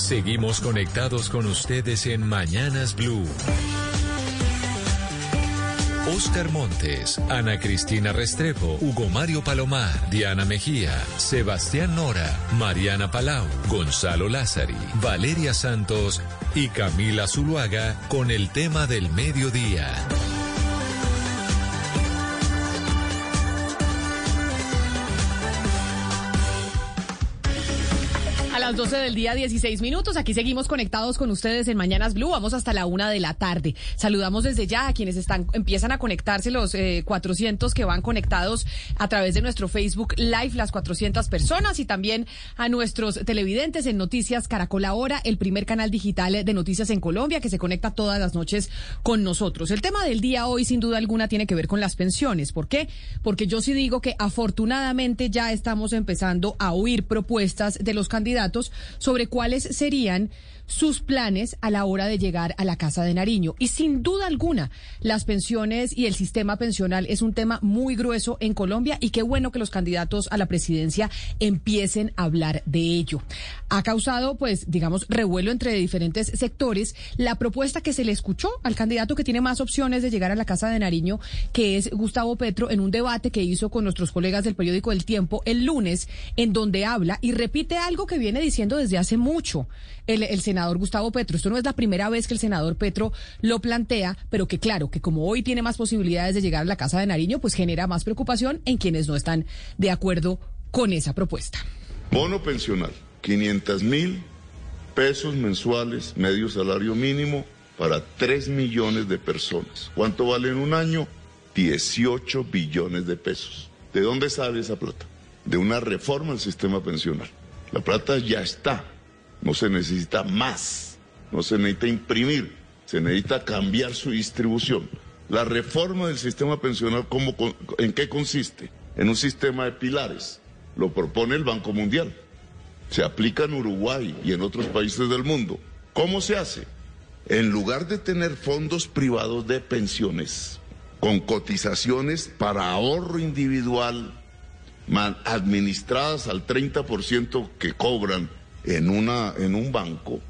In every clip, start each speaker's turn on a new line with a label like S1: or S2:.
S1: Seguimos conectados con ustedes en Mañanas Blue. Oscar Montes, Ana Cristina Restrepo, Hugo Mario Palomar, Diana Mejía, Sebastián Nora, Mariana Palau, Gonzalo Lázari, Valeria Santos y Camila Zuluaga con el tema del mediodía.
S2: Las 12 del día, 16 minutos. Aquí seguimos conectados con ustedes en Mañanas Blue. Vamos hasta la una de la tarde. Saludamos desde ya a quienes están, empiezan a conectarse, los 400 eh, que van conectados a través de nuestro Facebook Live, las 400 personas, y también a nuestros televidentes en Noticias Caracol Ahora, el primer canal digital de noticias en Colombia que se conecta todas las noches con nosotros. El tema del día hoy, sin duda alguna, tiene que ver con las pensiones. ¿Por qué? Porque yo sí digo que afortunadamente ya estamos empezando a oír propuestas de los candidatos sobre cuáles serían sus planes a la hora de llegar a la Casa de Nariño. Y sin duda alguna, las pensiones y el sistema pensional es un tema muy grueso en Colombia y qué bueno que los candidatos a la presidencia empiecen a hablar de ello. Ha causado, pues, digamos, revuelo entre diferentes sectores la propuesta que se le escuchó al candidato que tiene más opciones de llegar a la Casa de Nariño, que es Gustavo Petro, en un debate que hizo con nuestros colegas del periódico El Tiempo el lunes, en donde habla y repite algo que viene diciendo desde hace mucho el, el senador senador Gustavo Petro. Esto no es la primera vez que el senador Petro lo plantea, pero que claro, que como hoy tiene más posibilidades de llegar a la Casa de Nariño, pues genera más preocupación en quienes no están de acuerdo con esa propuesta.
S3: Bono pensional, 500 mil pesos mensuales, medio salario mínimo para 3 millones de personas. ¿Cuánto vale en un año? 18 billones de pesos. ¿De dónde sale esa plata? De una reforma al sistema pensional. La plata ya está. No se necesita más, no se necesita imprimir, se necesita cambiar su distribución. La reforma del sistema pensional, ¿cómo, ¿en qué consiste? En un sistema de pilares. Lo propone el Banco Mundial. Se aplica en Uruguay y en otros países del mundo. ¿Cómo se hace? En lugar de tener fondos privados de pensiones con cotizaciones para ahorro individual administradas al 30% que cobran en, una, en un banco,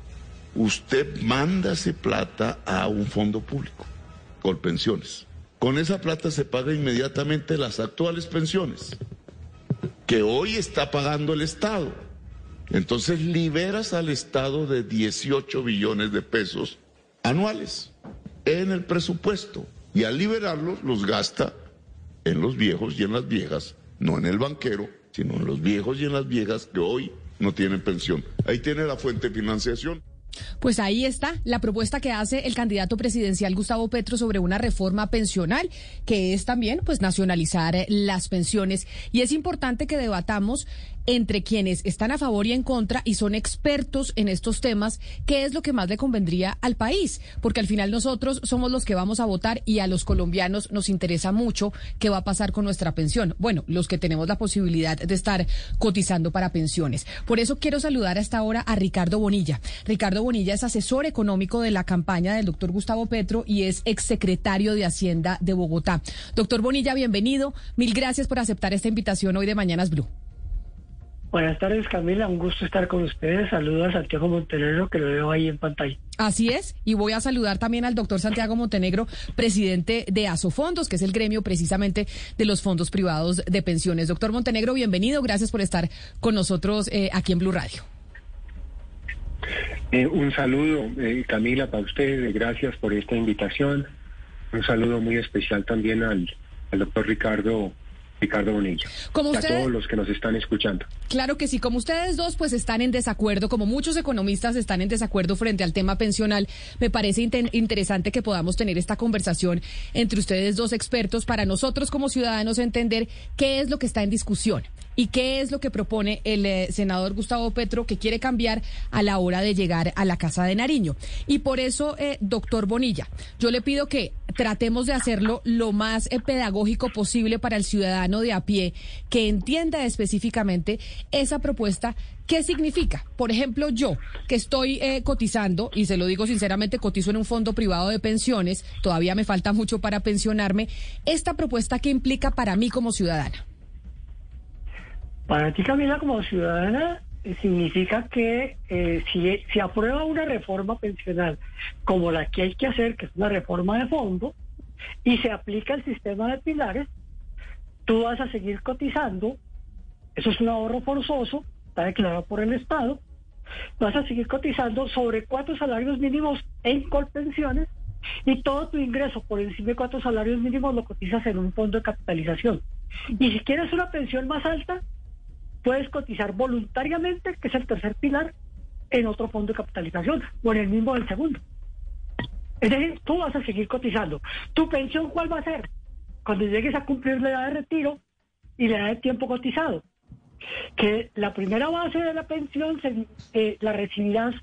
S3: usted manda esa plata a un fondo público por pensiones. Con esa plata se paga inmediatamente las actuales pensiones que hoy está pagando el Estado. Entonces liberas al Estado de 18 billones de pesos anuales en el presupuesto y al liberarlos los gasta en los viejos y en las viejas, no en el banquero, sino en los viejos y en las viejas que hoy no tienen pensión. Ahí tiene la fuente de financiación.
S2: Pues ahí está la propuesta que hace el candidato presidencial Gustavo Petro sobre una reforma pensional, que es también pues nacionalizar las pensiones. Y es importante que debatamos entre quienes están a favor y en contra y son expertos en estos temas, qué es lo que más le convendría al país, porque al final nosotros somos los que vamos a votar y a los colombianos nos interesa mucho qué va a pasar con nuestra pensión. Bueno, los que tenemos la posibilidad de estar cotizando para pensiones. Por eso quiero saludar hasta ahora a Ricardo Bonilla. Ricardo Bonilla es asesor económico de la campaña del doctor Gustavo Petro y es exsecretario de Hacienda de Bogotá. Doctor Bonilla, bienvenido. Mil gracias por aceptar esta invitación hoy de Mañanas Blue.
S4: Buenas tardes, Camila. Un gusto estar con ustedes. Saludos a Santiago Montenegro, que lo veo ahí en pantalla.
S2: Así es. Y voy a saludar también al doctor Santiago Montenegro, presidente de Asofondos, que es el gremio precisamente de los fondos privados de pensiones. Doctor Montenegro, bienvenido. Gracias por estar con nosotros eh, aquí en Blue Radio.
S5: Eh, un saludo, eh, Camila, para ustedes. Gracias por esta invitación. Un saludo muy especial también al, al doctor Ricardo Ricardo Bonilla. Como a todos los que nos están escuchando.
S2: Claro que sí, como ustedes dos pues están en desacuerdo, como muchos economistas están en desacuerdo frente al tema pensional, me parece interesante que podamos tener esta conversación entre ustedes dos expertos para nosotros como ciudadanos entender qué es lo que está en discusión y qué es lo que propone el eh, senador Gustavo Petro que quiere cambiar a la hora de llegar a la Casa de Nariño. Y por eso, eh, doctor Bonilla, yo le pido que tratemos de hacerlo lo más eh, pedagógico posible para el ciudadano de a pie, que entienda específicamente esa propuesta ¿Qué significa? Por ejemplo, yo que estoy cotizando, y se lo digo sinceramente, cotizo en un fondo privado de pensiones, todavía me falta mucho para pensionarme, esta propuesta qué implica para mí como ciudadana.
S4: Para ti, Camila, como ciudadana, significa que eh, si, si aprueba una reforma pensional como la que hay que hacer, que es una reforma de fondo, y se aplica el sistema de pilares, tú vas a seguir cotizando, eso es un ahorro forzoso, está declarado por el Estado, vas a seguir cotizando sobre cuatro salarios mínimos en colpensiones y todo tu ingreso por encima de cuatro salarios mínimos lo cotizas en un fondo de capitalización. Y si quieres una pensión más alta, puedes cotizar voluntariamente, que es el tercer pilar, en otro fondo de capitalización o en el mismo del segundo. Es decir, tú vas a seguir cotizando. ¿Tu pensión cuál va a ser? Cuando llegues a cumplir la edad de retiro y la edad de tiempo cotizado. Que la primera base de la pensión se, eh, la recibirás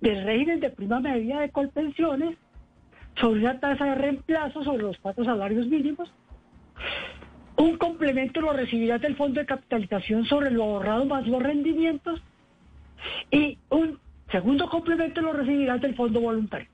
S4: del régimen de prima media de colpensiones sobre una tasa de reemplazo sobre los cuatro salarios mínimos un complemento lo recibirás del fondo de capitalización sobre lo ahorrado más los rendimientos y un segundo complemento lo recibirás del fondo voluntario.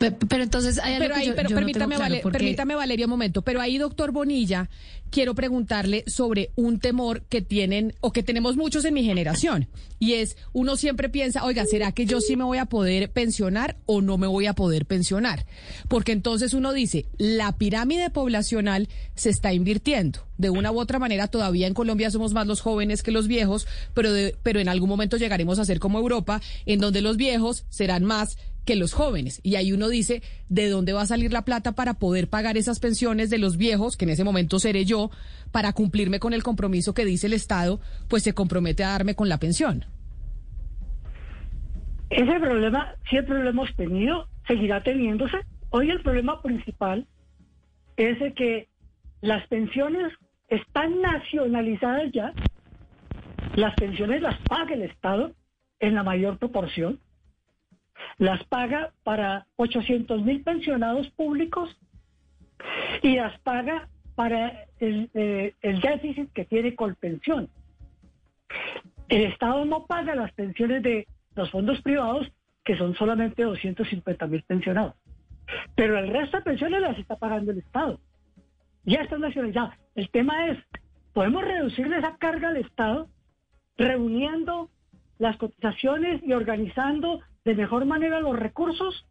S2: Pero, entonces, pero ahí, pero permítame, permítame, Valeria, un momento. Pero ahí, doctor Bonilla, quiero preguntarle sobre un temor que tienen o que tenemos muchos en mi generación. Y es, uno siempre piensa, oiga, ¿será que yo sí me voy a poder pensionar o no me voy a poder pensionar? Porque entonces uno dice, la pirámide poblacional se está invirtiendo. De una u otra manera, todavía en Colombia somos más los jóvenes que los viejos, pero, pero en algún momento llegaremos a ser como Europa, en donde los viejos serán más que los jóvenes. Y ahí uno dice, ¿de dónde va a salir la plata para poder pagar esas pensiones de los viejos, que en ese momento seré yo, para cumplirme con el compromiso que dice el Estado, pues se compromete a darme con la pensión?
S4: Ese problema siempre lo hemos tenido, seguirá teniéndose. Hoy el problema principal es de que las pensiones están nacionalizadas ya, las pensiones las paga el Estado en la mayor proporción las paga para 800 mil pensionados públicos y las paga para eh, el, déficit que tiene Colpensión. El Estado no paga las pensiones de los fondos privados, que son solamente 250 mil pensionados. Pero el resto de pensiones las está pagando el Estado. Ya está nacionalizado. El tema es, ¿podemos reducirle esa carga al Estado reuniendo las cotizaciones y organizando de mejor manera los recursos,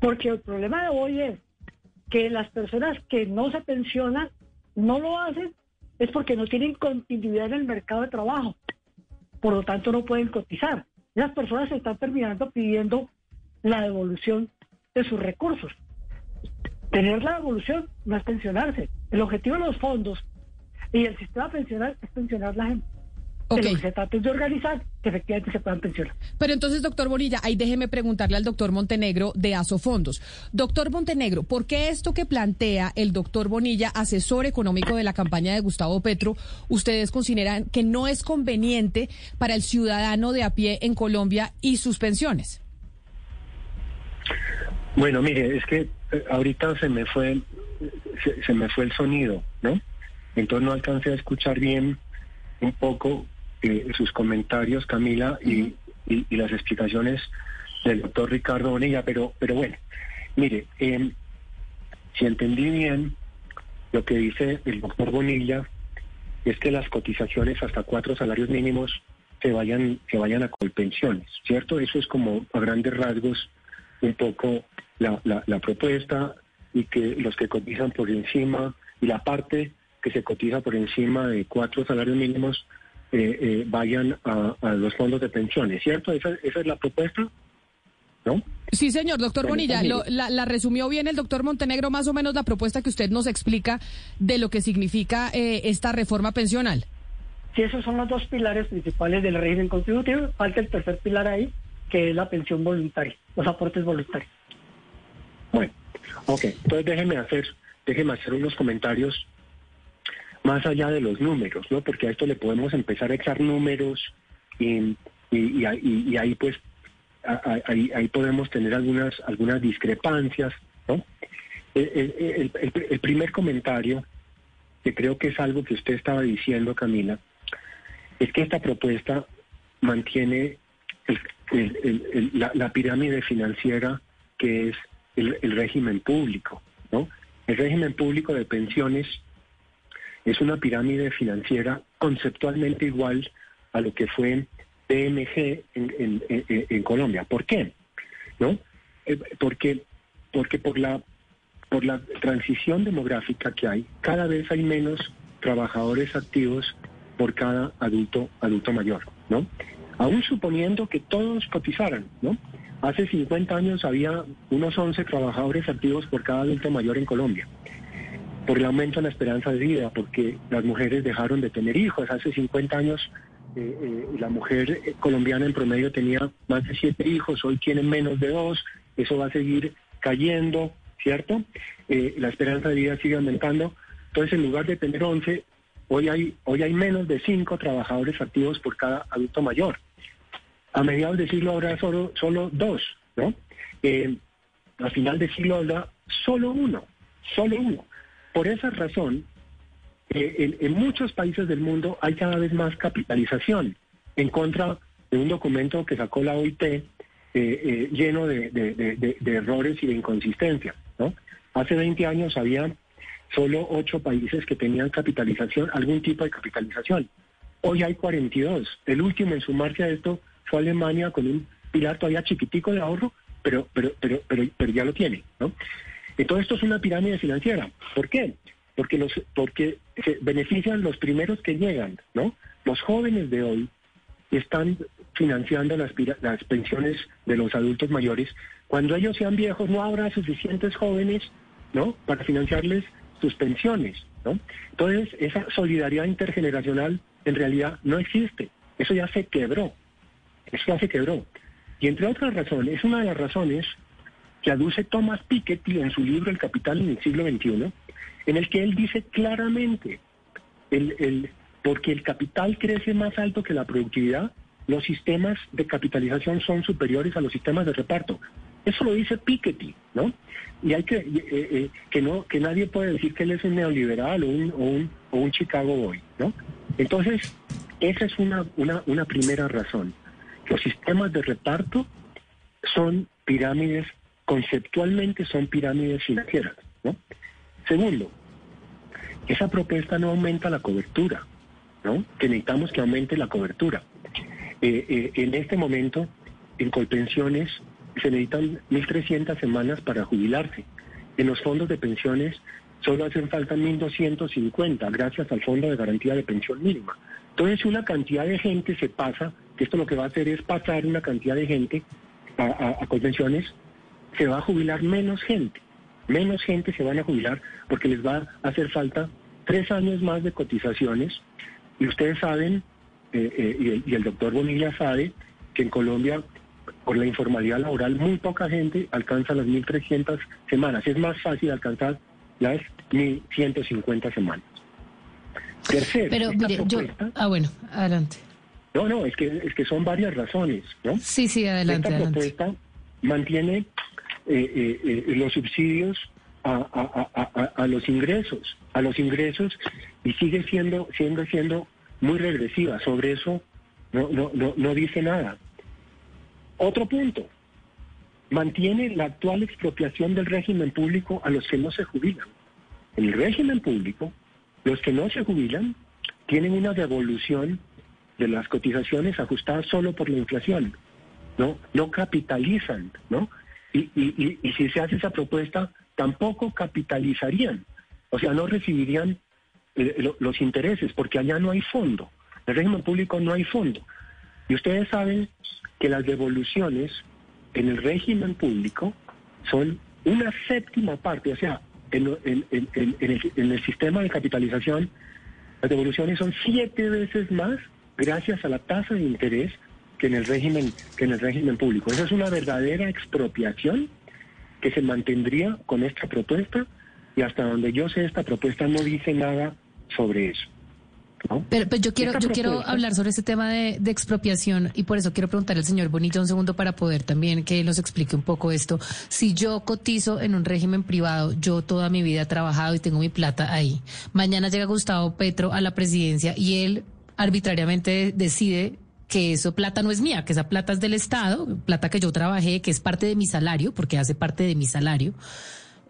S4: porque el problema de hoy es que las personas que no se pensionan no lo hacen es porque no tienen continuidad en el mercado de trabajo, por lo tanto no pueden cotizar. Las personas se están terminando pidiendo la devolución de sus recursos. Tener la devolución no es pensionarse. El objetivo de los fondos y el sistema pensional es pensionar la gente. Okay. se trata de organizar que efectivamente se puedan pensionar.
S2: Pero entonces, doctor Bonilla, ahí déjeme preguntarle al doctor Montenegro de Asofondos. Doctor Montenegro, ¿por qué esto que plantea el doctor Bonilla, asesor económico de la campaña de Gustavo Petro, ustedes consideran que no es conveniente para el ciudadano de a pie en Colombia y sus pensiones?
S5: Bueno, mire, es que eh, ahorita se me fue se me fue el sonido, ¿no? Entonces no alcancé a escuchar bien un poco eh, sus comentarios, Camila, y, las explicaciones del doctor Ricardo Bonilla, pero, pero bueno, mire, em, si entendí bien, lo que dice el doctor Bonilla es que las cotizaciones hasta cuatro salarios mínimos se vayan, se vayan a colpensiones, ¿cierto? Eso es como a grandes rasgos un poco la, la propuesta y que los que cotizan por encima y la parte que se cotiza por encima de cuatro salarios mínimos eh, eh, vayan a, los fondos de pensiones, ¿cierto? Esa, es la propuesta, ¿no?
S2: Sí, señor, doctor Bonilla, la, resumió bien el doctor Montenegro, más o menos la propuesta que usted nos explica de lo que significa eh, esta reforma pensional.
S4: Sí, esos son los dos pilares principales del régimen contributivo. Falta el tercer pilar ahí, que es la pensión voluntaria, los aportes voluntarios.
S5: Bueno, ok, entonces déjeme hacer, déjeme hacer unos comentarios más allá de los números, ¿no? Porque a esto le podemos empezar a echar números y, y, ahí pues ahí, podemos tener algunas algunas discrepancias, ¿no? El, primer comentario, que creo que es algo que usted estaba diciendo, Camila, es que esta propuesta mantiene la, la, pirámide financiera que es el, régimen público, ¿no? El régimen público de pensiones es una pirámide financiera conceptualmente igual a lo que fue DMG en, Colombia. ¿Por qué? ¿No? Eh, porque, porque por la por la transición demográfica que hay, cada vez hay menos trabajadores activos por cada adulto adulto mayor, ¿no? Aún suponiendo que todos cotizaran, ¿no? Hace 50 años había unos 11 trabajadores activos por cada adulto mayor en Colombia. Por el aumento en la esperanza de vida, porque las mujeres dejaron de tener hijos. Hace 50 años eh, eh, la mujer colombiana en promedio tenía más de 7 hijos, hoy tiene menos de 2. Eso va a seguir cayendo, ¿cierto? Eh, la esperanza de vida sigue aumentando. Entonces, en lugar de tener 11, hoy hay, hoy hay menos de 5 trabajadores activos por cada adulto mayor a mediados del siglo habrá solo, solo dos, ¿no? Eh, a final del siglo habrá solo uno, solo uno. Por esa razón, eh, en, muchos países del mundo hay cada vez más capitalización en contra de un documento que sacó la OIT eh, lleno de, errores y de inconsistencias. Hace 20 años había solo ocho países que tenían capitalización, algún tipo de capitalización. Hoy hay 42. El último en sumarse a esto fue Alemania con un pilar todavía chiquitico de ahorro, pero, pero, pero, pero, pero ya lo tiene, ¿no? Entonces esto es una pirámide financiera. ¿Por qué? Porque los, porque se benefician los primeros que llegan, ¿no? Los jóvenes de hoy están financiando las, las pensiones de los adultos mayores. Cuando ellos sean viejos no habrá suficientes jóvenes, ¿no? Para financiarles sus pensiones, ¿no? Entonces esa solidaridad intergeneracional en realidad no existe. Eso ya se quebró. Eso ya se quebró. Y entre otras razones, es una de las razones que aduce Thomas Piketty en su libro El Capital en el siglo XXI, en el que él dice claramente, el, porque el capital crece más alto que la productividad, los sistemas de capitalización son superiores a los sistemas de reparto. Eso lo dice Piketty, ¿no? Y hay que eh, eh, que no que nadie puede decir que él es un neoliberal o un, o un, o un Chicago Boy, ¿no? Entonces, esa es una, una, una primera razón. Los sistemas de reparto son pirámides, conceptualmente son pirámides financieras. ¿no? Segundo, esa propuesta no aumenta la cobertura, ¿no? que necesitamos que aumente la cobertura. Eh, eh, en este momento, en Colpensiones se necesitan 1.300 semanas para jubilarse. En los fondos de pensiones solo hacen falta 1.250 gracias al Fondo de Garantía de Pensión Mínima. Entonces, una cantidad de gente se pasa, que esto lo que va a hacer es pasar una cantidad de gente a, convenciones, se va a jubilar menos gente. Menos gente se van a jubilar porque les va a hacer falta tres años más de cotizaciones. Y ustedes saben, eh, eh, y, el, doctor Bonilla sabe, que en Colombia, por la informalidad laboral, muy poca gente alcanza las 1.300 semanas. Es más fácil alcanzar las 1.150 semanas.
S2: Tercero, Pero mire, yo... Ah, bueno, adelante.
S5: No, no, es que, es que son varias razones, ¿no?
S2: Sí, sí, adelante.
S5: Esta propuesta mantiene eh, eh, eh, los subsidios a, los ingresos, a los ingresos y sigue siendo, siendo, siendo muy regresiva. Sobre eso no, no, no, no dice nada. Otro punto, mantiene la actual expropiación del régimen público a los que no se jubilan. En el régimen público, los que no se jubilan tienen una devolución de las cotizaciones ajustadas solo por la inflación, ¿no? No capitalizan, ¿no? Y, y, y, si se hace esa propuesta, tampoco capitalizarían, o sea, no recibirían eh, los intereses, porque allá no hay fondo. En el régimen público no hay fondo. Y ustedes saben que las devoluciones en el régimen público son una séptima parte, o sea, en, en, el, sistema de capitalización, las devoluciones son siete veces más gracias a la tasa de interés que en el régimen, que en el régimen público. Esa es una verdadera expropiación que se mantendría con esta propuesta y hasta donde yo sé esta propuesta no dice nada sobre eso.
S2: Pero, pues yo quiero, yo quiero hablar sobre este tema de, expropiación y por eso quiero preguntar al señor Bonilla un segundo para poder también que nos explique un poco esto. Si yo cotizo en un régimen privado, yo toda mi vida he trabajado y tengo mi plata ahí. Mañana llega Gustavo Petro a la presidencia y él arbitrariamente decide que eso plata no es mía, que esa plata es del Estado, plata que yo trabajé, que es parte de mi salario, porque hace parte de mi salario.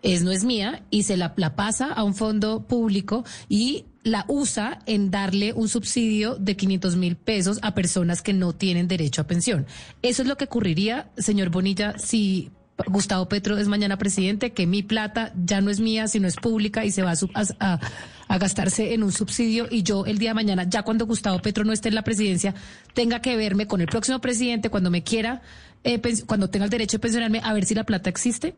S6: es, no es mía y se la, la pasa a un fondo público y la usa en darle un subsidio de 500 mil pesos a personas que no tienen derecho a pensión. Eso es lo que ocurriría, señor Bonilla, si Gustavo Petro es mañana presidente, que mi plata ya no es mía, sino es pública y se va a, a, gastarse en un subsidio y yo el día de mañana, ya cuando Gustavo Petro no esté en la presidencia, tenga que verme con el próximo presidente cuando me quiera, eh, cuando tenga el derecho de pensionarme, a ver si la plata existe.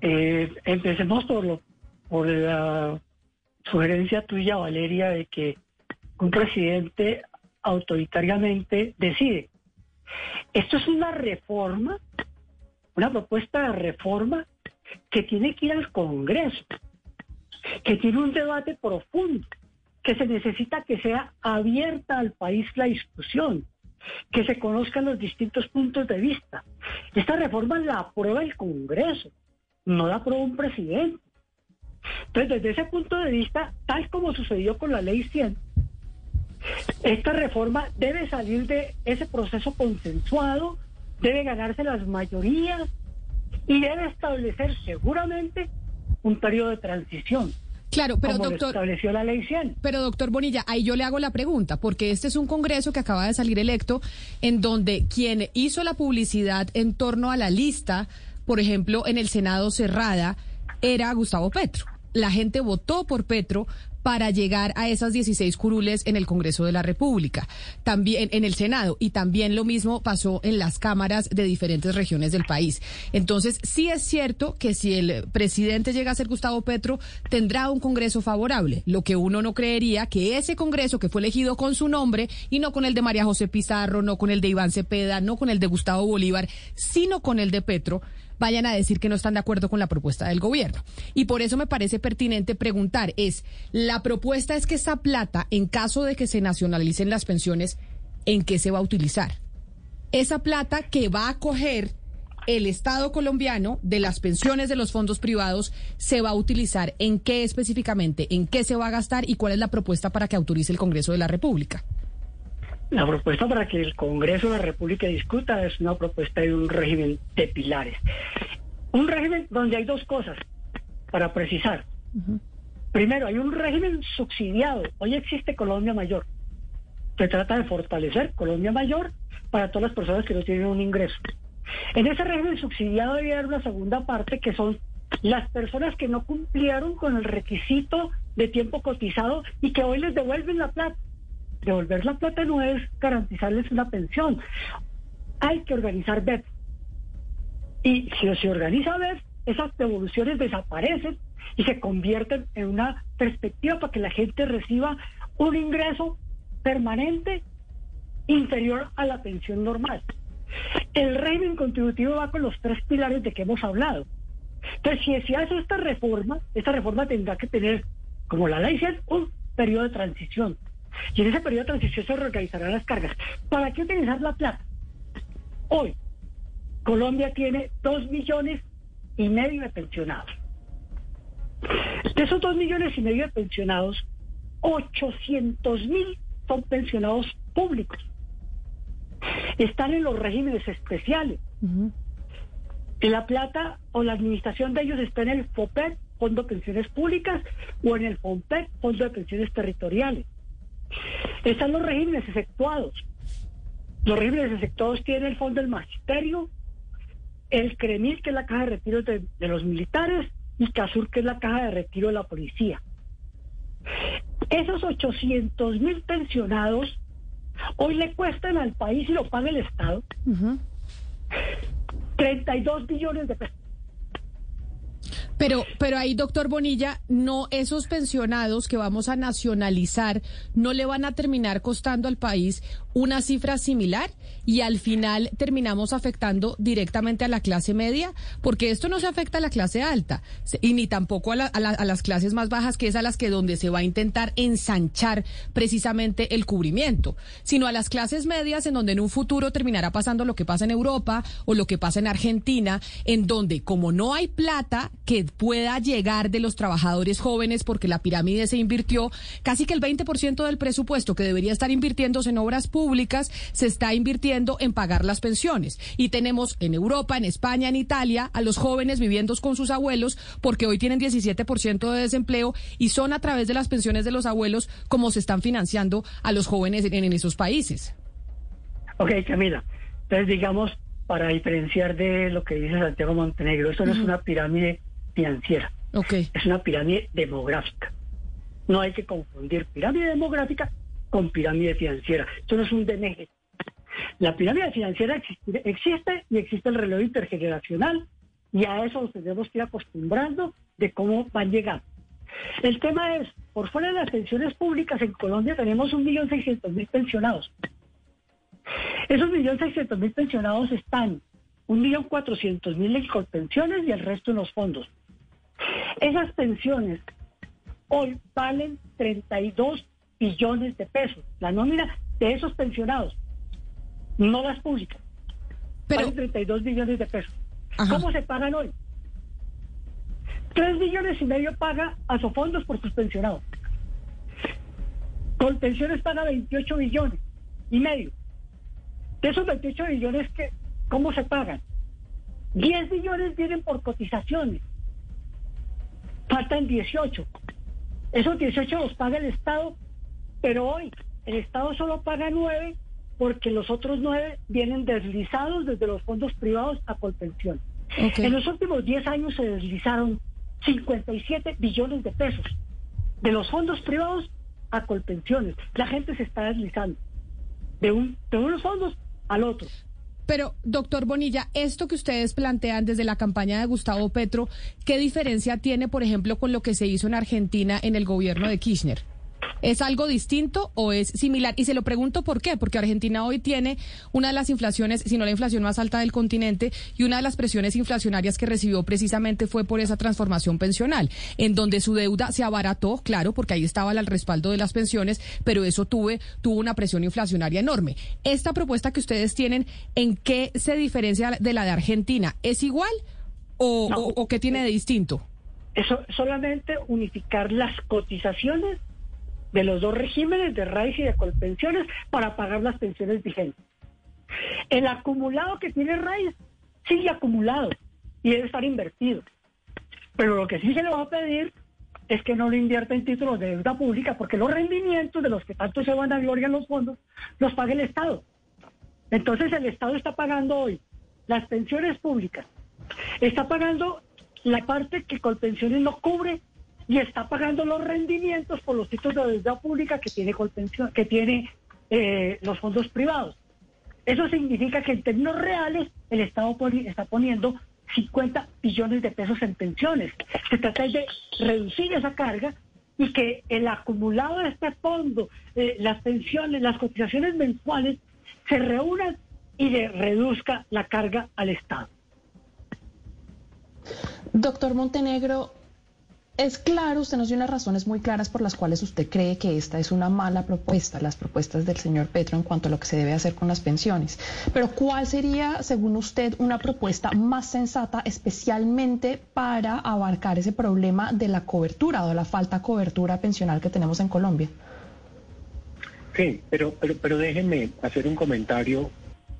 S4: Eh, empecemos por, lo, por la sugerencia tuya, Valeria, de que un presidente autoritariamente decide. Esto es una reforma, una propuesta de reforma que tiene que ir al Congreso, que tiene un debate profundo, que se necesita que sea abierta al país la discusión, que se conozcan los distintos puntos de vista. Esta reforma la aprueba el Congreso, no la aprueba un presidente. Entonces, desde ese punto de vista, tal como sucedió con la ley 100, esta reforma debe salir de ese proceso consensuado, debe ganarse las mayorías y debe establecer seguramente un periodo de transición.
S2: Claro, pero doctor.
S4: estableció la ley 100.
S2: Pero doctor Bonilla, ahí yo le hago la pregunta, porque este es un congreso que acaba de salir electo, en donde quien hizo la publicidad en torno a la lista, por ejemplo, en el Senado cerrada, era Gustavo Petro. La gente votó por Petro para llegar a esas 16 curules en el Congreso de la República, también en el Senado, y también lo mismo pasó en las cámaras de diferentes regiones del país. Entonces, sí es cierto que si el presidente llega a ser Gustavo Petro, tendrá un Congreso favorable, lo que uno no creería que ese Congreso que fue elegido con su nombre y no con el de María José Pizarro, no con el de Iván Cepeda, no con el de Gustavo Bolívar, sino con el de Petro, vayan a decir que no están de acuerdo con la propuesta del gobierno. Y por eso me parece pertinente preguntar, es, la propuesta es que esa plata, en caso de que se nacionalicen las pensiones, ¿en qué se va a utilizar? Esa plata que va a coger el Estado colombiano de las pensiones de los fondos privados se va a utilizar en qué específicamente, en qué se va a gastar y cuál es la propuesta para que autorice el Congreso de la República.
S4: La propuesta para que el Congreso de la República discuta es una propuesta de un régimen de pilares. Un régimen donde hay dos cosas, para precisar. Primero, hay un régimen subsidiado. Hoy existe Colombia Mayor. Se trata de fortalecer Colombia Mayor para todas las personas que no tienen un ingreso. En ese régimen subsidiado debe haber una segunda parte que son las personas que no cumplieron con el requisito de tiempo cotizado y que hoy les devuelven la plata devolver la plata no es garantizarles una pensión. Hay que organizar BEP. Y si se organiza BEP, esas devoluciones desaparecen y se convierten en una perspectiva para que la gente reciba un ingreso permanente inferior a la pensión normal. El régimen contributivo va con los tres pilares de que hemos hablado. Entonces, si se hace esta reforma, esta reforma tendrá que tener, como la ley dice, un periodo de transición. Y en ese periodo de transición se reorganizarán las cargas. ¿Para qué utilizar la plata? Hoy, Colombia tiene dos millones y medio de pensionados. De esos dos millones y medio de pensionados, 800 mil son pensionados públicos. Están en los regímenes especiales. En la plata o la administración de ellos está en el FOPET, Fondo de Pensiones Públicas, o en el FOMPET, Fondo de Pensiones Territoriales. Están los regímenes efectuados. Los regímenes efectuados tienen el Fondo del Magisterio, el CREMIL, que es la caja de retiro de, los militares, y CASUR, que es la caja de retiro de la policía. Esos 800 mil pensionados hoy le cuestan al país y lo paga el Estado 32 billones de pesos.
S2: Pero, pero ahí, doctor Bonilla, no esos pensionados que vamos a nacionalizar no le van a terminar costando al país una cifra similar y al final terminamos afectando directamente a la clase media, porque esto no se afecta a la clase alta y ni tampoco a, a las clases más bajas, que es a las que donde se va a intentar ensanchar precisamente el cubrimiento, sino a las clases medias en donde en un futuro terminará pasando lo que pasa en Europa o lo que pasa en Argentina, en donde como no hay plata que pueda llegar de los trabajadores jóvenes porque la pirámide se invirtió, casi que el 20% del presupuesto que debería estar invirtiéndose en obras públicas se está invirtiendo en pagar las pensiones. Y tenemos en Europa, en España, en Italia, a los jóvenes viviendo con sus abuelos porque hoy tienen 17% de desempleo y son a través de las pensiones de los abuelos como se están financiando a los jóvenes en, en esos países.
S4: Ok, Camila. Entonces, digamos, para diferenciar de lo que dice Santiago Montenegro, eso no es una pirámide financiera.
S2: Okay.
S4: Es una pirámide demográfica. No hay que confundir pirámide demográfica con pirámide financiera. Eso no es un DNG. La pirámide financiera existe, existe y existe el reloj intergeneracional y a eso nos tenemos que ir acostumbrando de cómo van llegando. El tema es, por fuera de las pensiones públicas, en Colombia tenemos 1.600.000 pensionados. Esos 1.600.000 pensionados están 1.400.000 en colpensiones y el resto en los fondos. Esas pensiones hoy valen 32 billones de pesos. La nómina de esos pensionados, no las públicas, Pero... valen 32 billones de pesos. ¿Cómo se pagan hoy? 3 billones y medio paga a Sofondos por sus pensionados. Colpensiones paga 28 billones y medio. De esos 28 billones, que, ¿cómo se pagan? 10 billones vienen por cotizaciones. Faltan 18. Esos 18 los paga el Estado, pero hoy el Estado solo paga 9 porque los otros 9 vienen deslizados desde los fondos privados a Colpensión. En los últimos 10 años se deslizaron 57 billones de pesos de los fondos privados a Colpensiones. La gente se está deslizando de, un, de unos fondos al otro.
S2: Pero, doctor Bonilla, esto que ustedes plantean desde la campaña de Gustavo Petro, ¿qué diferencia tiene, por ejemplo, con lo que se hizo en Argentina en el gobierno de Kirchner? ¿Es algo distinto o es similar? Y se lo pregunto por qué, porque Argentina hoy tiene una de las inflaciones, si no la inflación más alta del continente, y una de las presiones inflacionarias que recibió precisamente fue por esa transformación pensional, en donde su deuda se abarató, claro, porque ahí estaba el respaldo de las pensiones, pero eso tuve, tuvo una presión inflacionaria enorme. Esta propuesta que ustedes tienen, ¿en qué se diferencia de la de Argentina? ¿Es igual o, o qué tiene de distinto?
S4: Eso solamente unificar las cotizaciones de los dos regímenes de raíz y de colpensiones para pagar las pensiones vigentes. El acumulado que tiene raíz sigue acumulado y debe estar invertido. Pero lo que sí se le va a pedir es que no lo invierta en títulos de deuda pública, porque los rendimientos de los que tanto se van a gloria en los fondos los paga el Estado. Entonces el Estado está pagando hoy las pensiones públicas, está pagando la parte que Colpensiones no cubre y está pagando los rendimientos por los títulos de deuda pública que tiene, que tiene eh, los fondos privados. Eso significa que en términos reales el Estado está poniendo 50 billones de pesos en pensiones. Se trata de reducir esa carga y que el acumulado de este fondo, eh, las pensiones, las cotizaciones mensuales, se reúnan y le reduzca la carga al Estado.
S7: Doctor Montenegro, es claro, usted nos dio unas razones muy claras por las cuales usted cree que esta es una mala propuesta, las propuestas del señor Petro en cuanto a lo que se debe hacer con las pensiones. Pero ¿cuál sería, según usted, una propuesta más sensata especialmente para abarcar ese problema de la cobertura o la falta de cobertura pensional que tenemos en Colombia?
S5: Sí, pero, pero, pero déjenme hacer un comentario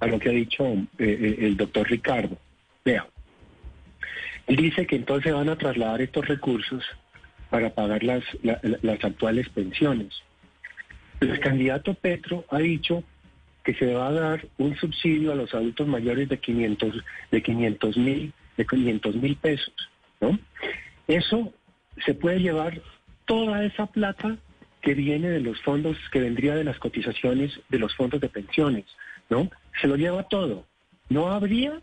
S5: a lo que ha dicho eh, eh, el doctor Ricardo. Vea, dice que entonces van a trasladar estos recursos para pagar las, las actuales pensiones. El candidato Petro ha dicho que se va a dar un subsidio a los adultos mayores de 500 de 500 mil de 500 mil pesos, ¿no? Eso se puede llevar toda esa plata que viene de los fondos que vendría de las cotizaciones de los fondos de pensiones, ¿no? Se lo lleva todo. No habría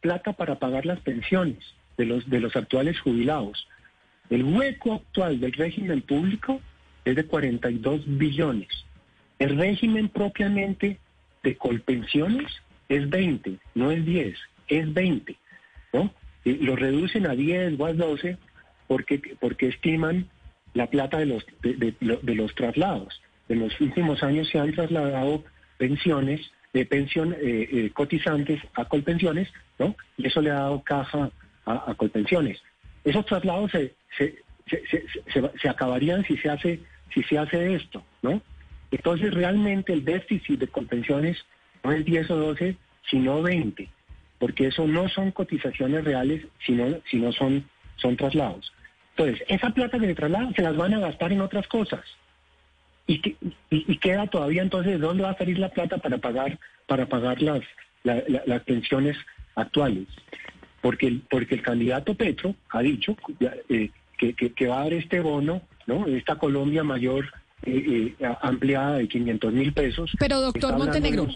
S5: plata para pagar las pensiones de los, de los actuales jubilados. El hueco actual del régimen público es de 42 billones. El régimen propiamente de colpensiones es 20, no es 10, es 20. ¿no? Y lo reducen a 10 o a 12 porque, porque estiman la plata de los, de, los traslados. En los últimos años se han trasladado pensiones, de pensión, eh, eh, cotizantes a colpensiones, ¿no? Y eso le ha dado caja a, Colpensiones. Esos traslados se, se, acabarían si se hace si se hace esto, ¿no? Entonces realmente el déficit de Colpensiones no es 10 o 12, sino 20, porque eso no son cotizaciones reales, sino, sino son, son traslados. Entonces, esa plata que se trasladan se las van a gastar en otras cosas. Y, y, queda todavía entonces de dónde va a salir la plata para pagar, para pagar las, las pensiones actuales. Porque el, porque el candidato Petro ha dicho eh, que, que, va a dar este bono, ¿no? Esta Colombia mayor eh, eh, ampliada de 500 mil pesos.
S2: Pero doctor Montenegro.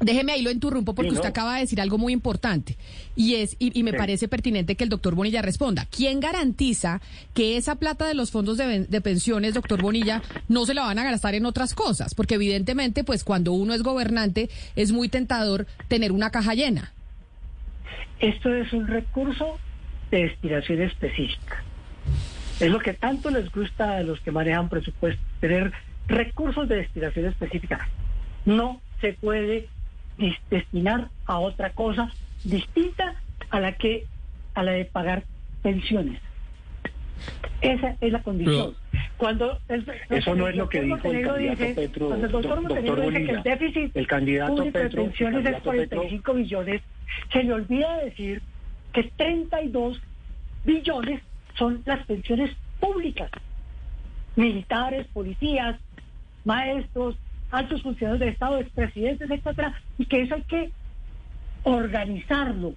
S2: Déjeme ahí lo interrumpo porque usted acaba de decir algo muy importante y es y, me parece pertinente que el doctor Bonilla responda. ¿Quién garantiza que esa plata de los fondos de, de, pensiones, doctor Bonilla, no se la van a gastar en otras cosas? Porque evidentemente, pues cuando uno es gobernante es muy tentador tener una caja llena.
S4: Esto es un recurso de destinación específica. Es lo que tanto les gusta a los que manejan presupuesto, tener recursos de destinación específica. No se puede destinar a otra cosa distinta a la que a la de pagar pensiones. Esa es la condición. cuando
S5: eso no es lo que dijo el candidato Petro.
S4: Cuando el doctor Montenegro dice que el déficit
S5: el candidato
S4: público de pensiones es 45 billones, se le olvida decir que 32 billones son las pensiones públicas. Militares, policías, maestros, altos funcionarios del Estado, expresidentes, etcétera, y que eso hay que organizarlo,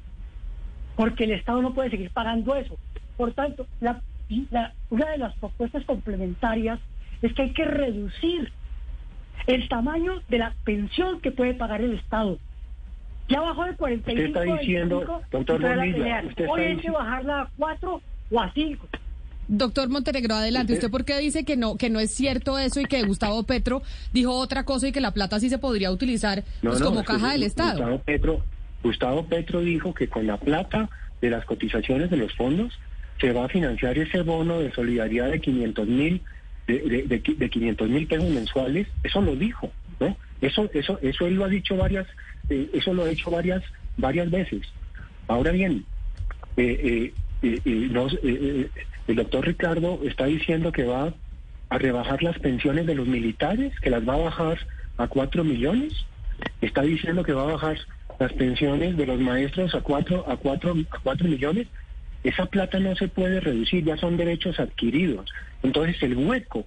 S4: porque el Estado no puede seguir pagando eso. Por tanto, una de las propuestas complementarias es que hay que reducir el tamaño de la pensión que puede pagar el Estado. Ya bajó de 45
S5: usted está diciendo, doctor Bonilla,
S4: Hoy hay que bajarla a 4 o a 5.
S2: Doctor Montenegro, adelante. ¿Usted por qué dice que no, que no es cierto eso y que Gustavo Petro dijo otra cosa y que la plata sí se podría utilizar pues, como caja del Estado?
S5: Gustavo Petro, Gustavo Petro dijo que con la plata de las cotizaciones de los fondos se va a financiar ese bono de solidaridad de 500 mil de, de, 500 mil pesos mensuales. Eso lo dijo, ¿no? Eso, eso, eso él lo ha dicho varias, eh, eso lo ha dicho varias, varias veces. Ahora bien, eh, eh, el doctor Ricardo está diciendo que va a rebajar las pensiones de los militares, que las va a bajar a cuatro millones. Está diciendo que va a bajar las pensiones de los maestros a cuatro, a cuatro, a cuatro millones. Esa plata no se puede reducir, ya son derechos adquiridos. Entonces el hueco,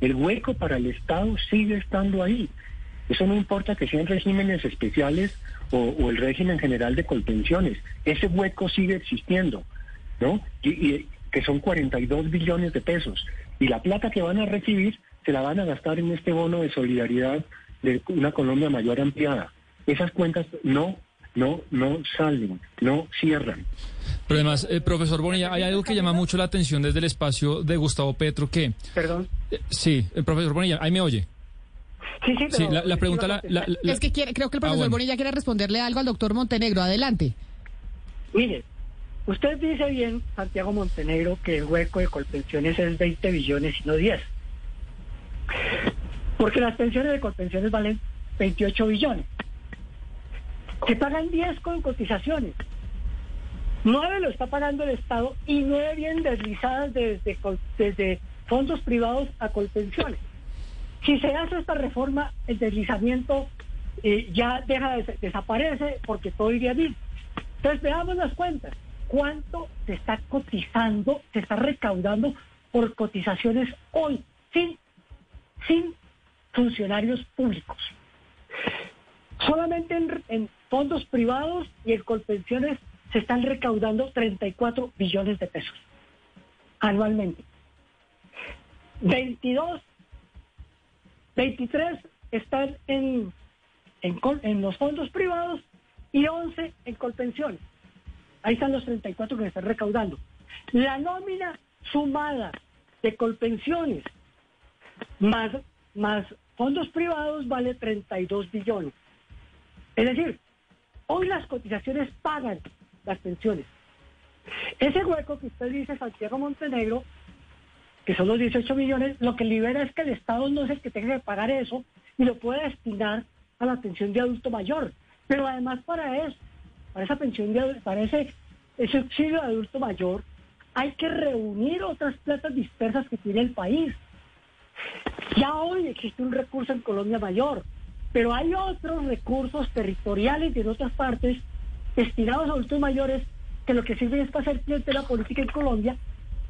S5: el hueco para el Estado sigue estando ahí. Eso no importa que sean regímenes especiales o, el régimen general de colpensiones. Ese hueco sigue existiendo, ¿no? y, que son 42 billones de pesos. Y la plata que van a recibir se la van a gastar en este bono de solidaridad de una Colombia mayor ampliada. Esas cuentas no no, no salen, no cierran.
S8: Pero además, eh, profesor Bonilla, hay algo que llama mucho la atención desde el espacio de Gustavo Petro que...
S4: Perdón.
S8: Eh, sí, el profesor Bonilla, ahí me oye.
S4: Sí, sí, pero
S8: la, pregunta... La,
S2: es que creo que el profesor ah, Bonilla quiere responderle algo al doctor Montenegro. Adelante.
S4: Mire, Usted dice bien, Santiago Montenegro, que el hueco de colpensiones es 20 billones y no 10. Porque las pensiones de colpensiones valen 28 billones. Se pagan 10 con cotizaciones. 9 lo está pagando el Estado y 9 vienen deslizadas desde, desde fondos privados a colpensiones. Si se hace esta reforma, el deslizamiento eh, ya deja de, desaparece porque todo iría bien. Entonces veamos las cuentas cuánto se está cotizando, se está recaudando por cotizaciones hoy, sin, sin funcionarios públicos. Solamente en, fondos privados y en colpensiones se están recaudando 34 billones de pesos anualmente. 22, 23 están en, en, los fondos privados y 11 en colpensiones. Ahí están los 34 que se están recaudando. La nómina sumada de colpensiones más, más fondos privados vale 32 billones. Es decir, hoy las cotizaciones pagan las pensiones. Ese hueco que usted dice, Santiago Montenegro, que son los 18 millones, lo que libera es que el Estado no es el que tenga que pagar eso y lo puede destinar a la pensión de adulto mayor. Pero además para eso, para esa pensión, de, para ese, ese auxilio de adulto mayor, hay que reunir otras platas dispersas que tiene el país. Ya hoy existe un recurso en Colombia Mayor, Pero hay otros recursos territoriales de otras partes destinados a adultos mayores que lo que sirven es para hacer la política en Colombia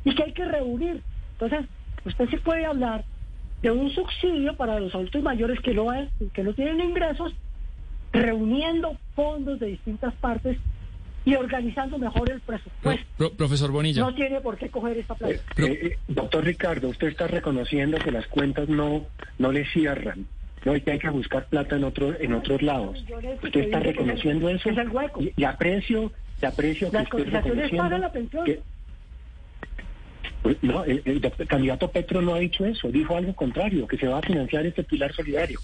S4: y que hay que reunir. Entonces, usted sí puede hablar de un subsidio para los adultos mayores que no, que no tienen ingresos, reuniendo fondos de distintas partes y organizando mejor el presupuesto.
S8: profesor Bonilla.
S4: No tiene por qué coger esta plata. Eh,
S5: eh, doctor Ricardo, usted está reconociendo que las cuentas no, no le cierran. No, y que hay que buscar plata en otro, en otros lados. ¿Usted está reconociendo eso?
S4: Es el hueco.
S5: Y, aprecio, y aprecio
S4: que usted reconociendo la pensión.
S5: Pues, no, el, candidato Petro no ha dicho eso, dijo algo contrario, que se va a financiar este pilar solidario.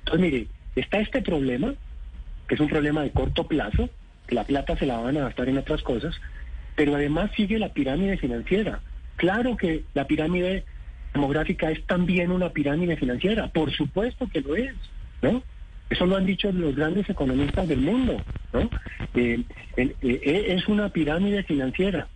S5: Entonces, mire, está este problema, que es un problema de corto plazo, que la plata se la van a gastar en otras cosas, pero además sigue la pirámide financiera. Claro que la pirámide demográfica es también una pirámide financiera, por supuesto que lo es, ¿no? Eso lo han dicho los grandes economistas del mundo, ¿no? Eh, eh, es una pirámide financiera.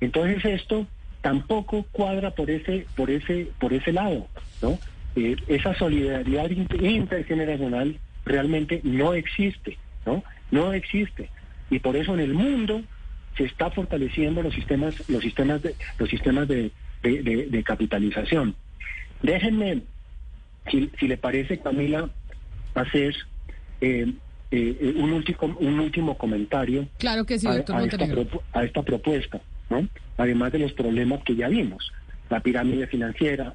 S5: Entonces esto tampoco cuadra por ese, por ese, por ese lado, ¿no? Eh, esa solidaridad intergeneracional realmente no existe, ¿no? No existe. Y por eso en el mundo se está fortaleciendo los sistemas, los sistemas de, los sistemas de, capitalización. Déjenme, si, le parece, Camila, hacer eh, eh, un último, un último comentario.
S2: Claro que sí, doctor
S5: a esta propuesta. Además de los problemas que ya vimos. La pirámide financiera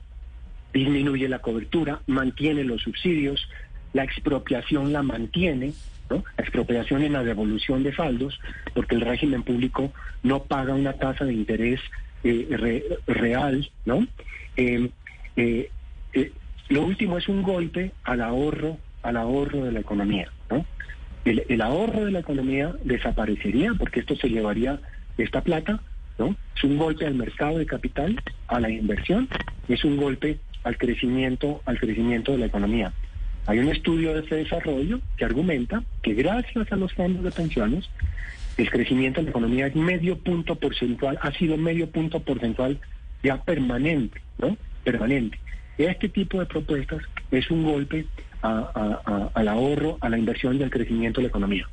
S5: disminuye la cobertura, mantiene los subsidios, la expropiación la mantiene, La expropiación en la devolución de saldos, porque el régimen público no paga una tasa de interés eh, real, ¿no? Em, eh, eh, lo último es un golpe al ahorro, al ahorro de la economía, el ahorro de la economía desaparecería porque esto se llevaría esta plata es un golpe al mercado de capital, a la inversión, es un golpe al crecimiento, al crecimiento de la economía. Hay un estudio de ese desarrollo que argumenta que gracias a los fondos de pensiones, el crecimiento de la economía es medio punto porcentual, ha sido medio punto porcentual ya permanente, ¿no? Permanente. Este tipo de propuestas es un golpe al ahorro, a la inversión y al crecimiento de la economía.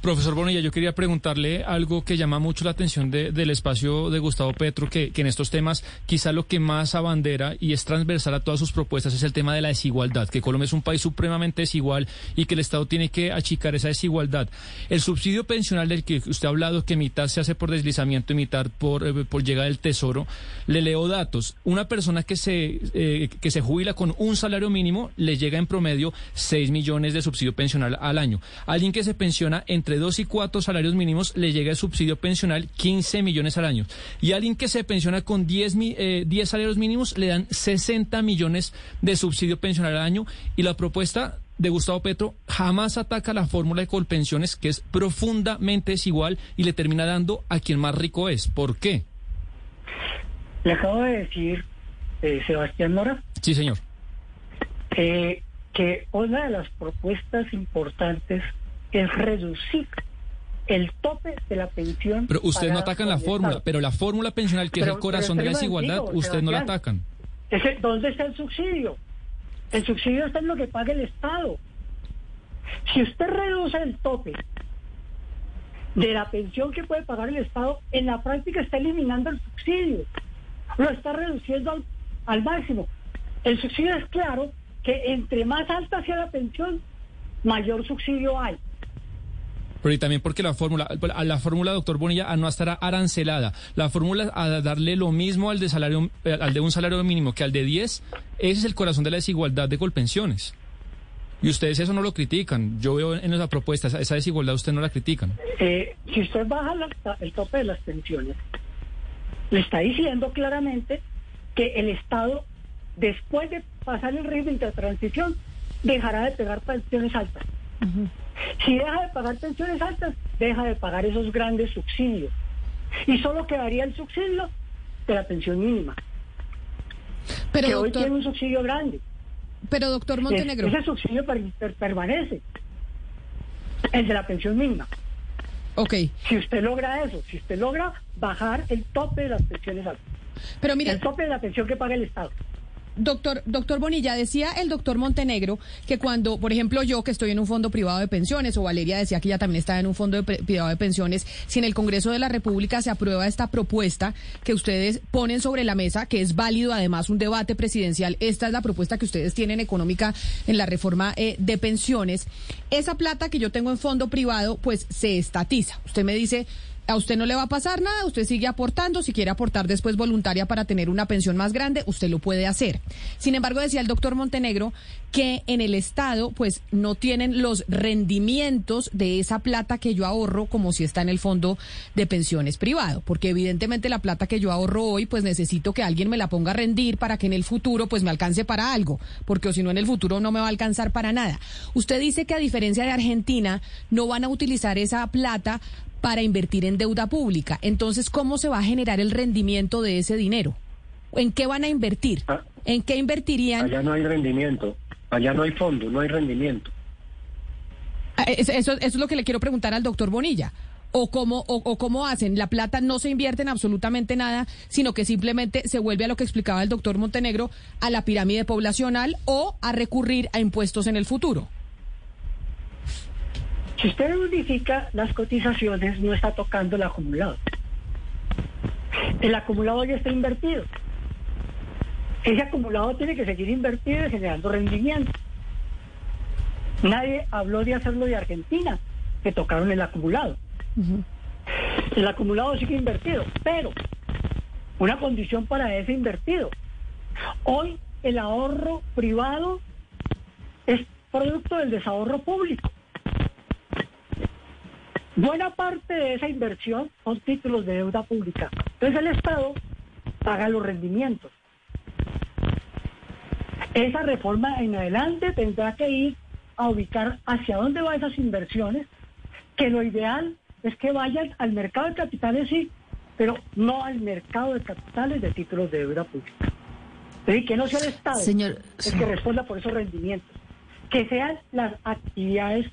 S8: Profesor Bonilla, yo quería preguntarle algo que llama mucho la atención del espacio de Gustavo Petro, que, en estos temas quizá lo que más abandera y es transversal a todas sus propuestas es el tema de la desigualdad, que Colombia es un país supremamente desigual y que el Estado tiene que achicar esa desigualdad. El subsidio pensional del que usted ha hablado, que mitad se hace por deslizamiento y mitad por, eh, por llegada del Tesoro, le leo datos. Una persona que se, eh, que se jubila con un salario mínimo le llega en promedio 6 millones de subsidio pensional al año. Alguien que se pensiona entre dos y cuatro salarios mínimos le llega el subsidio pensional 15 millones al año. Y alguien que se pensiona con 10, eh, salarios mínimos le dan 60 millones de subsidio pensional al año. Y la propuesta de Gustavo Petro jamás ataca la fórmula de colpensiones, que es profundamente desigual y le termina dando a quien más rico es. ¿Por qué?
S4: Le acabo de decir, eh, Sebastián Nora.
S8: Sí, señor.
S4: Eh, que una de las propuestas importantes es reducir el tope de la pensión.
S8: Pero usted no atacan la fórmula, pero la fórmula pensional, que es el corazón de la desigualdad, usted no la atacan.
S4: ¿Dónde está el subsidio? El subsidio está en lo que paga el Estado. Si usted reduce el tope de la pensión que puede pagar el Estado, en la práctica está eliminando el subsidio. Lo está reduciendo al, al máximo. El subsidio es claro que entre más alta sea la pensión, mayor subsidio hay.
S8: Pero y también porque la fórmula, la fórmula, doctor Bonilla, a no estar arancelada. La fórmula a darle lo mismo al de salario, eh, al de un salario mínimo que al de 10, ese es el corazón de la desigualdad de Colpensiones. Y ustedes eso no lo critican. Yo veo en esa propuesta, esa desigualdad ustedes no la critican.
S4: Eh, si usted baja el tope de las pensiones, le está diciendo claramente que el Estado, después de pasar el régimen de transición, dejará de pagar pensiones altas. Si deja de pagar pensiones altas, deja de pagar esos grandes subsidios. Y solo quedaría el subsidio de la pensión mínima. Pero, que hoy tiene un subsidio grande.
S2: Pero, doctor Montenegro.
S4: ese subsidio permanece. El de la pensión mínima.
S2: Ok.
S4: Si usted logra eso, si usted logra bajar el tope de las pensiones altas.
S2: Pero mira.
S4: El tope de la pensión que paga el Estado.
S2: Doctor, doctor Bonilla, decía el doctor Montenegro que cuando, por ejemplo, yo que estoy en un fondo privado de pensiones, o Valeria decía que ella también está en un fondo privado de pensiones, si en el Congreso de la República se aprueba esta propuesta que ustedes ponen sobre la mesa, que es válido además un debate presidencial, esta es la propuesta que ustedes tienen económica en la reforma eh, de pensiones, esa plata que yo tengo en fondo privado, pues se estatiza. Usted me dice, a usted no le va a pasar nada, usted sigue aportando, si quiere aportar después voluntaria para tener una pensión más grande, usted lo puede hacer. Sin embargo, decía el doctor Montenegro que en el Estado pues no tienen los rendimientos de esa plata que yo ahorro como si está en el fondo de pensiones privado, porque evidentemente la plata que yo ahorro hoy pues necesito que alguien me la ponga a rendir para que en el futuro pues me alcance para algo, porque si no en el futuro no me va a alcanzar para nada. Usted dice que a diferencia de Argentina no van a utilizar esa plata para invertir en deuda pública. Entonces, ¿cómo se va a generar el rendimiento de ese dinero? ¿En qué van a invertir? Ah. ¿En qué invertirían?
S5: Allá no hay rendimiento, allá no hay fondo, no hay rendimiento.
S2: Ah, eso, eso, es lo que le quiero preguntar al doctor Bonilla. ¿O cómo, o, cómo hacen? La plata no se invierte en absolutamente nada, sino que simplemente se vuelve a lo que explicaba el doctor Montenegro, a la pirámide poblacional o a recurrir a impuestos en el futuro.
S4: Si usted unifica las cotizaciones, no está tocando el acumulado. El acumulado ya está invertido. Ese acumulado tiene que seguir invertido y generando rendimiento. Nadie habló de hacerlo de Argentina, que tocaron el acumulado. El acumulado sigue invertido, pero una condición para ese invertido. Hoy el ahorro privado es producto del desahorro público. Buena parte de esa inversión son títulos de deuda pública. Entonces el Estado paga los rendimientos. Esa reforma en adelante tendrá que ir a ubicar hacia dónde van esas inversiones, que lo ideal es que vayan al mercado de capitales, sí, pero no al mercado de capitales de títulos de deuda pública. Que no sea el Estado
S2: señor,
S4: el que responda por esos rendimientos, que sean las actividades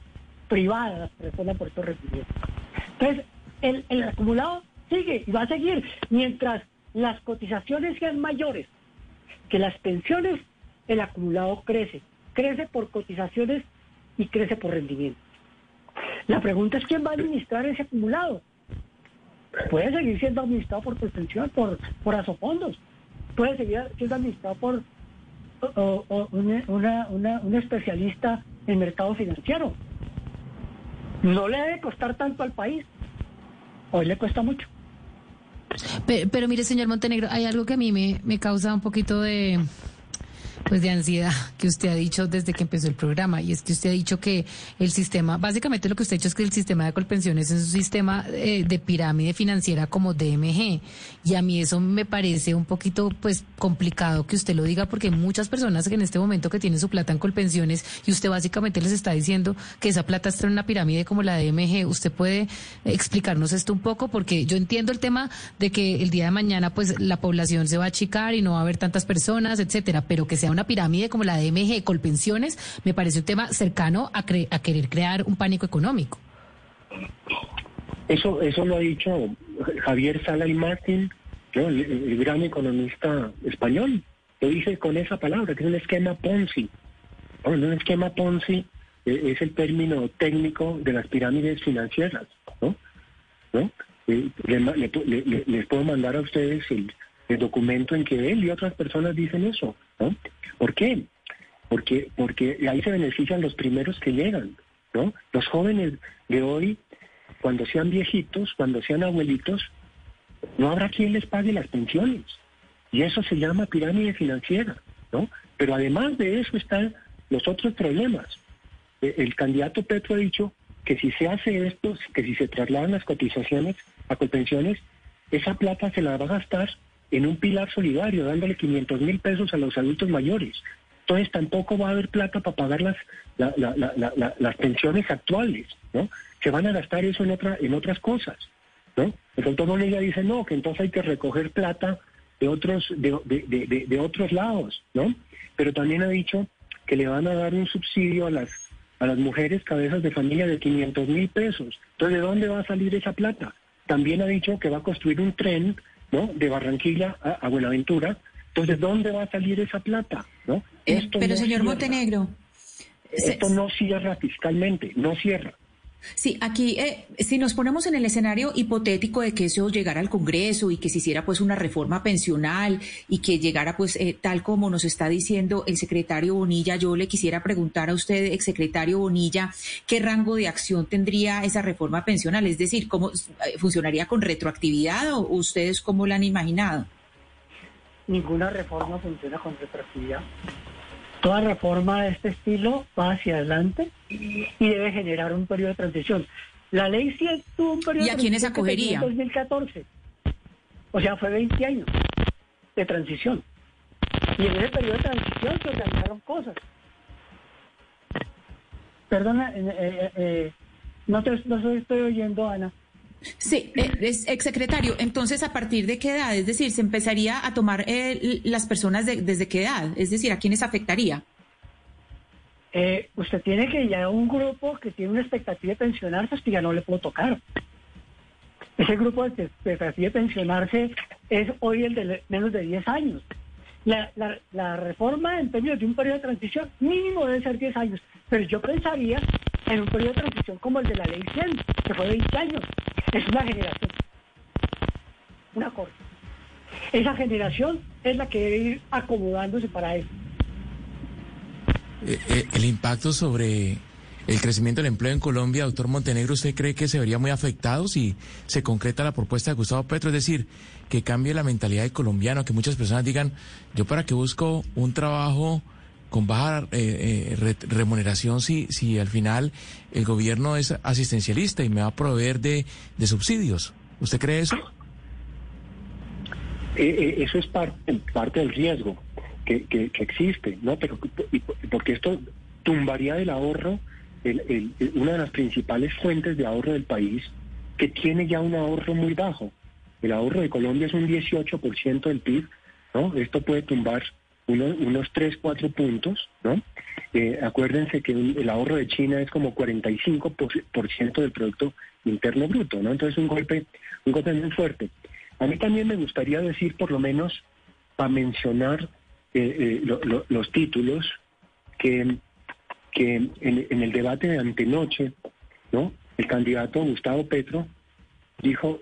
S4: privadas que por estos rendimientos. Entonces, el, el acumulado sigue y va a seguir mientras las cotizaciones sean mayores que las pensiones, el acumulado crece. Crece por cotizaciones y crece por rendimiento. La pregunta es quién va a administrar ese acumulado. Puede seguir siendo administrado por pensión, por, por asofondos. Puede seguir siendo administrado por una, un especialista en mercado financiero no le debe costar tanto al país. Hoy le cuesta mucho.
S6: Pero, mire, señor Montenegro, hay algo que a mí me, me causa un poquito de, pues de ansiedad que usted ha dicho desde que empezó el programa y es que usted ha dicho que el sistema, básicamente lo que usted ha dicho es que el sistema de colpensiones es un sistema eh, de pirámide financiera como DMG y a mí eso me parece un poquito pues complicado que usted lo diga porque muchas personas que en este momento que tienen su plata en colpensiones y usted básicamente les está diciendo que esa plata está en una pirámide como la DMG. ¿Usted puede explicarnos esto un poco? Porque yo entiendo el tema de que el día de mañana pues la población se va a achicar y no va a haber tantas personas, etcétera, pero que sea una pirámide como la de MG Colpensiones, me parece un tema cercano a, a querer crear un pánico económico.
S5: Eso, eso lo ha dicho Javier Sala y Martín, el, gran economista español. Lo dice con esa palabra, que es un esquema Ponzi. un esquema Ponzi eh, es el término técnico de las pirámides financieras. ¿no? Eh, les puedo mandar a ustedes el, el documento en que él y otras personas dicen eso. ¿no? ¿Por qué? Porque, porque ahí se benefician los primeros que llegan, ¿no? Los jóvenes de hoy, cuando sean viejitos, cuando sean abuelitos, no habrá quien les pague las pensiones. Y eso se llama pirámide financiera, ¿no? Pero además de eso están los otros problemas. E, el candidato Petro ha dicho que si se hace esto, que si se trasladan las cotizaciones a pensiones, esa plata se la va a gastar en un pilar solidario, dándole 500 mil pesos a los adultos mayores. Entonces tampoco va a haber plata para pagar las, las pensiones actuales, ¿no? Se van a gastar eso en, otra, en otras cosas, ¿no? Doctor Bonilla dice, no, que entonces hay que recoger plata de otros, de, de, de, otros lados, ¿no? Pero también ha dicho que le van a dar un subsidio a las, a las mujeres cabezas de familia de 500 mil pesos. Entonces, ¿de dónde va a salir esa plata? También ha dicho que va a construir un tren ¿no? de Barranquilla a, Buenaventura Entonces, ¿dónde va a salir esa plata? ¿no?
S9: Eh, pero, señor Montenegro.
S5: Esto no cierra fiscalmente, no cierra.
S9: Sí, aquí, eh, si nos ponemos en el escenario hipotético de que eso llegara al Congreso y que se hiciera pues una reforma pensional y que llegara pues eh, tal como nos está diciendo el secretario Bonilla, yo le quisiera preguntar a usted, exsecretario Bonilla, ¿qué rango de acción tendría esa reforma pensional? Es decir, ¿cómo eh, funcionaría con retroactividad o ustedes cómo la han imaginado?
S4: Ninguna reforma funciona con retroactividad. Toda reforma de este estilo va hacia adelante y debe generar un periodo de transición. La ley sí tuvo un periodo
S9: ¿Y a quiénes acogería?
S4: En 2014. O sea, fue 20 años de transición. Y en ese periodo de transición se organizaron cosas. Perdona, eh, eh, eh, no te no estoy oyendo, Ana.
S9: Sí, es exsecretario. Entonces, ¿a partir de qué edad? Es decir, ¿se empezaría a tomar eh, las personas desde qué edad? Es decir, ¿a quiénes afectaría?
S4: Eh, usted tiene que ya un grupo que tiene una expectativa de pensionarse, que ya no le puedo tocar. Ese grupo de expectativa de pensionarse es hoy el de menos de 10 años. La, la, reforma en términos de un periodo de transición mínimo debe ser 10 años, pero yo pensaría en un periodo de transición como el de la ley 100, que fue 20 años. Es una generación, una corte. Esa generación es la que debe ir acomodándose para eso.
S10: Eh, eh, el impacto sobre el crecimiento del empleo en Colombia, doctor Montenegro, ¿usted cree que se vería muy afectado si se concreta la propuesta de Gustavo Petro? Es decir, que cambie la mentalidad del colombiano, que muchas personas digan, yo para qué busco un trabajo con baja eh, eh, remuneración si, si al final el gobierno es asistencialista y me va a proveer de, subsidios. ¿Usted cree eso?
S5: Eh, eso es parte, parte del riesgo que, que, existe, ¿no? Pero porque esto tumbaría el ahorro, una de las principales fuentes de ahorro del país, que tiene ya un ahorro muy bajo. El ahorro de Colombia es un 18% del PIB, ¿no? Esto puede tumbar unos 3, 4 puntos, ¿no? Eh, acuérdense que el ahorro de China es como 45% del Producto Interno Bruto, ¿no? Entonces un golpe, un golpe muy fuerte. A mí también me gustaría decir, por lo menos, para mencionar eh, eh, los títulos, que, que en, el debate de antenoche, ¿no? El candidato Gustavo Petro dijo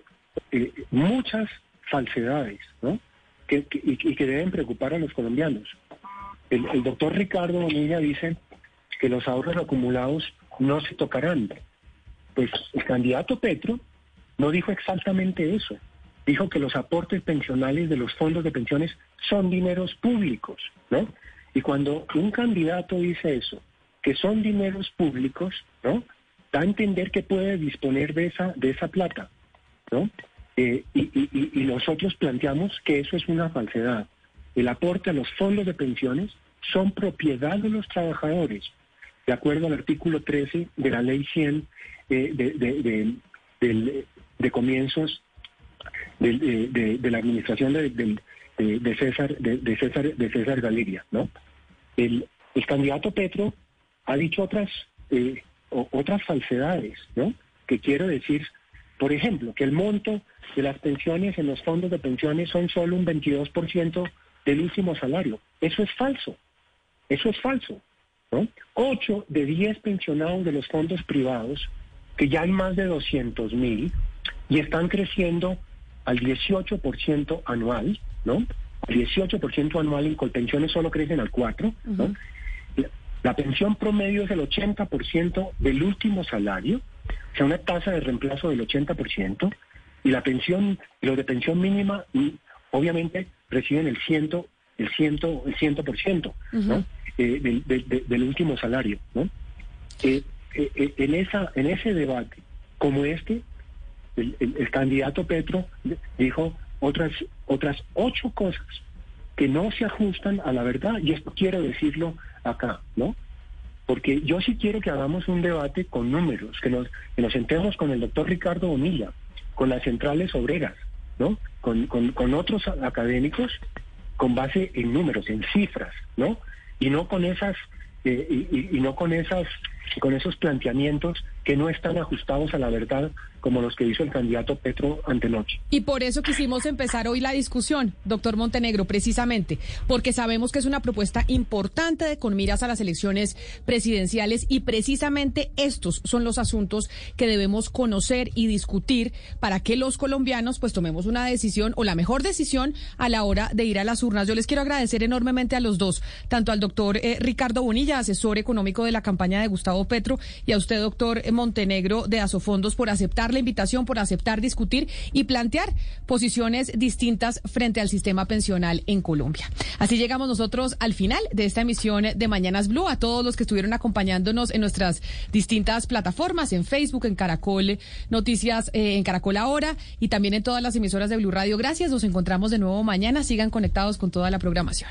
S5: muchas falsedades, ¿no? Que, y, que deben preocupar a los colombianos. El, doctor Ricardo Bonilla dice que los ahorros acumulados no se tocarán. Pues el candidato Petro no dijo exactamente eso. Dijo que los aportes pensionales de los fondos de pensiones son dineros públicos, ¿no? Y cuando un candidato dice eso, que son dineros públicos, ¿no? Da a entender que puede disponer de esa, de esa plata, ¿no? Eh, y, nosotros planteamos que eso es una falsedad. El aporte a los fondos de pensiones son propiedad de los trabajadores, de acuerdo al artículo 13 de la ley 100 eh, de, comienzos de, la administración de, César, de, César, de César Galeria. ¿no? El, candidato Petro ha dicho otras, eh, otras falsedades, ¿no? que quiero decir por ejemplo, que el monto de las pensiones en los fondos de pensiones son solo un 22% del último salario. Eso es falso. Eso es falso. ¿no? 8 de 10 pensionados de los fondos privados, que ya hay más de 200 mil, y están creciendo al 18% anual, ¿no? Al 18% anual en Colpensiones solo crecen al 4%, ¿no? la pensión promedio es el 80% del último salario, sea, una tasa de reemplazo del 80% y la pensión, los de pensión mínima, obviamente reciben el ciento, el ciento, el ciento por ciento, eh, del, último salario, ¿no? Eh, eh, en esa, en ese debate como este, el, candidato Petro dijo otras, otras ocho cosas que no se ajustan a la verdad, y esto quiero decirlo acá, ¿no? Porque yo sí quiero que hagamos un debate con números, que nos, que con el doctor Ricardo Bonilla, con las centrales obreras, ¿no? Con, otros académicos con base en números, en cifras, ¿no? Y no con esas, eh, y, no con esas, con esos planteamientos que no están ajustados a la verdad como los que hizo el candidato Petro antenoche.
S2: Y por eso quisimos empezar hoy la discusión, doctor Montenegro, precisamente, porque sabemos que es una propuesta importante de con miras a las elecciones presidenciales y precisamente estos son los asuntos que debemos conocer y discutir para que los colombianos pues tomemos una decisión o la mejor decisión a la hora de ir a las urnas. Yo les quiero agradecer enormemente a los dos, tanto al doctor eh, Ricardo Bonilla, asesor económico de la campaña de Gustavo Petro, y a usted, doctor Montenegro de Asofondos, por aceptar la invitación, por aceptar discutir y plantear posiciones distintas frente al sistema pensional en Colombia. Así llegamos nosotros al final de esta emisión de Mañanas Blue. A todos los que estuvieron acompañándonos en nuestras distintas plataformas, en Facebook, en Caracol Noticias, eh, en Caracol Ahora y también en todas las emisoras de Blue Radio. Gracias. Nos encontramos de nuevo mañana. Sigan conectados con toda la programación.